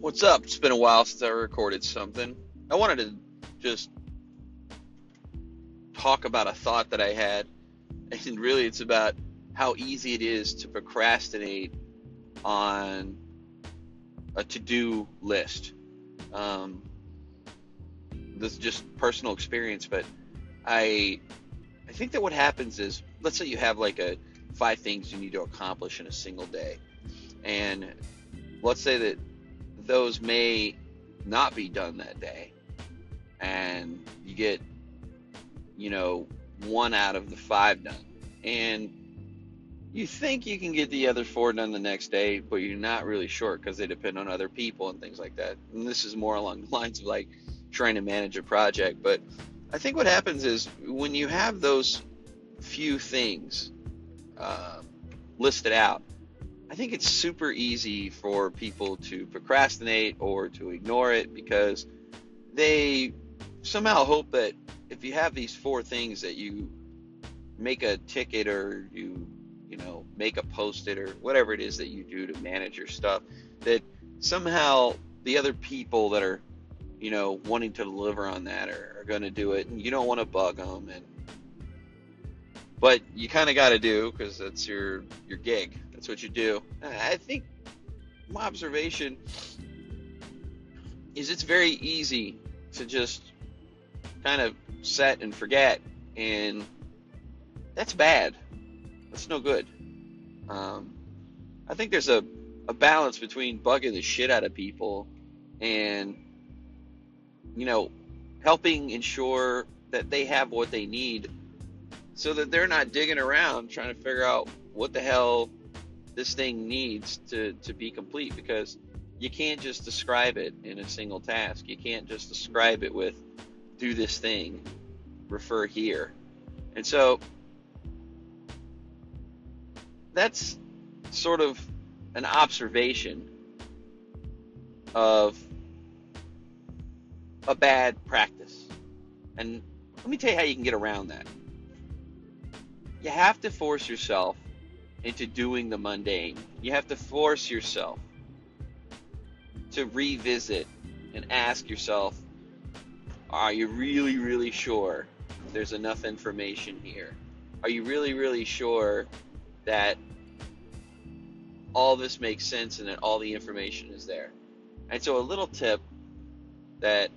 What's up? It's been a while since I recorded something. I wanted to just talk about a thought that I had, and really it's about how easy it is to procrastinate on a to do list. Um, this is just personal experience, but I I think that what happens is let's say you have like a five things you need to accomplish in a single day. And let's say that those may not be done that day. And you get, you know, one out of the five done. And you think you can get the other four done the next day, but you're not really sure because they depend on other people and things like that. And this is more along the lines of like trying to manage a project. But I think what happens is when you have those few things uh, listed out, I think it's super easy for people to procrastinate or to ignore it because they somehow hope that if you have these four things that you make a ticket or you you know make a post-it or whatever it is that you do to manage your stuff that somehow the other people that are you know wanting to deliver on that are, are going to do it and you don't want to bug them and but you kind of got to do because that's your your gig. That's what you do. I think my observation is it's very easy to just kind of set and forget, and that's bad. That's no good. Um, I think there's a, a balance between bugging the shit out of people and, you know, helping ensure that they have what they need so that they're not digging around trying to figure out what the hell this thing needs to, to be complete because you can't just describe it in a single task. You can't just describe it with do this thing, refer here. And so that's sort of an observation of a bad practice. And let me tell you how you can get around that you have to force yourself into doing the mundane. You have to force yourself to revisit and ask yourself, are you really, really sure there's enough information here? Are you really, really sure that all this makes sense and that all the information is there? And so, a little tip that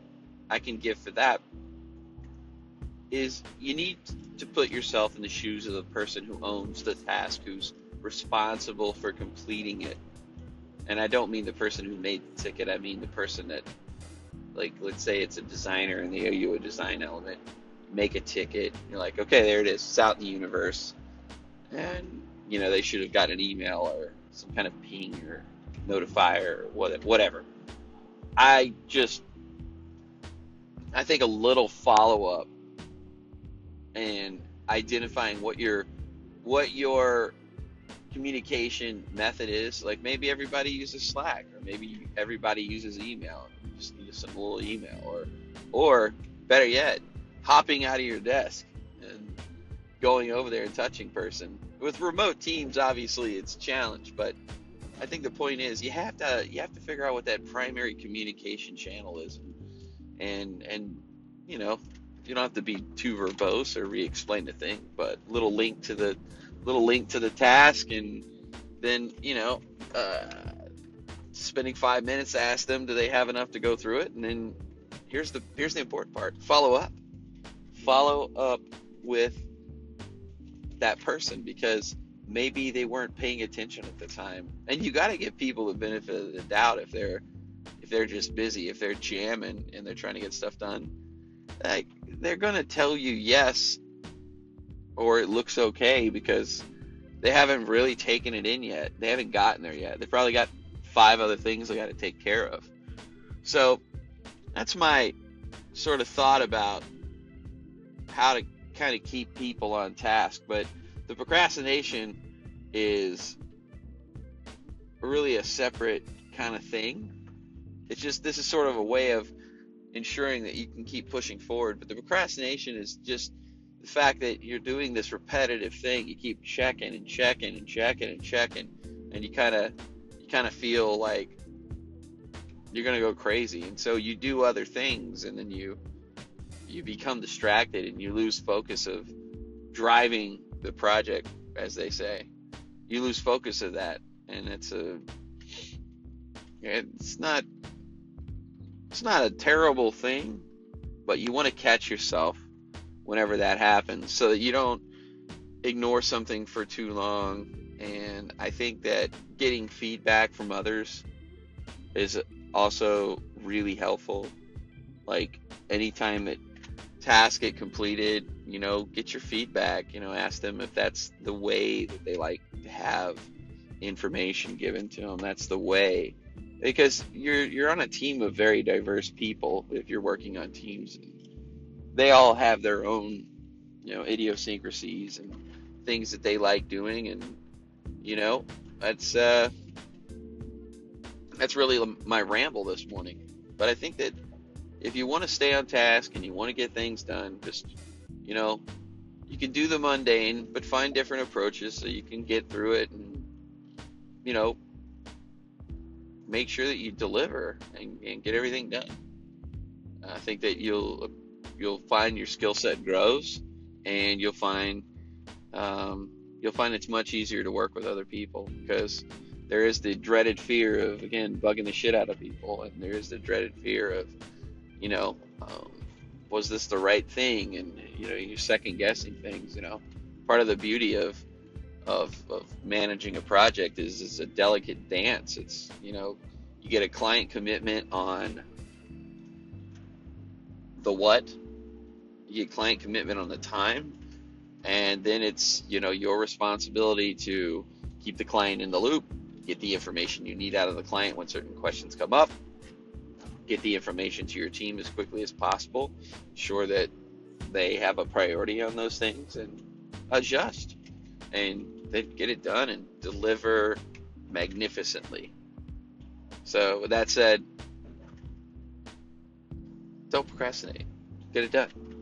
I can give for that is you need to put yourself in the shoes of the person who owns the task, who's responsible for completing it. And I don't mean the person who made the ticket, I mean the person that, like, let's say it's a designer and they owe you a design element. Make a ticket. You're like, okay, there it is. It's out in the universe. And, you know, they should have got an email or some kind of ping or notifier or whatever. I just, I think a little follow up and identifying what your what your communication method is. Like maybe everybody uses Slack, or maybe everybody uses email. You just need a little email, or or better yet, hopping out of your desk and going over there and touching person. With remote teams, obviously it's a challenge, but I think the point is you have to you have to figure out what that primary communication channel is, and and you know you don't have to be too verbose or re-explain the thing, but little link to the little link to the task, and then you know, uh, spending five minutes to ask them, do they have enough to go through it, and then here's the here's the important part: follow up, follow up with that person because maybe they weren't paying attention at the time, and you got to give people the benefit of the doubt if they're if they're just busy, if they're jamming and they're trying to get stuff done. Like they're going to tell you yes or it looks okay because they haven't really taken it in yet. They haven't gotten there yet. They probably got five other things they got to take care of. So that's my sort of thought about how to kind of keep people on task. But the procrastination is really a separate kind of thing. It's just this is sort of a way of ensuring that you can keep pushing forward. But the procrastination is just the fact that you're doing this repetitive thing. You keep checking and checking and checking and checking, and you kind of you kind of feel like you're gonna go crazy, and so you do other things, and then you you become distracted and you lose focus of driving the project, as they say. You lose focus of that, and it's a it's not it's not a terrible thing, but you want to catch yourself whenever that happens so that you don't ignore something for too long. And I think that getting feedback from others is also really helpful. Like anytime that tasks get completed, you know, get your feedback, you know, ask them if that's the way that they like to have information given to them. That's the way. Because you're you're on a team of very diverse people if you're working on teams. They all have their own, you know, idiosyncrasies and things that they like doing and you know, that's uh that's really my ramble this morning. But I think that if you want to stay on task and you want to get things done, just, you know, you can do the mundane, but find different approaches so you can get through it and, you know, make sure that you deliver and, and get everything done. I think that you'll you'll find your skill set grows, and you'll find um, you'll find it's much easier to work with other people because there is the dreaded fear of again bugging the shit out of people, and there is the dreaded fear of you know, um, was this the right thing? And you know, you're second guessing things. You know, part of the beauty of of, of managing a project is a delicate dance. It's you know, you get a client commitment on the what, you get client commitment on the time, and then it's you know your responsibility to keep the client in the loop, get the information you need out of the client when certain questions come up, get the information to your team as quickly as possible, sure that they have a priority on those things, and adjust, and then get it done and deliver magnificently. So, with that said, don't procrastinate. Get it done.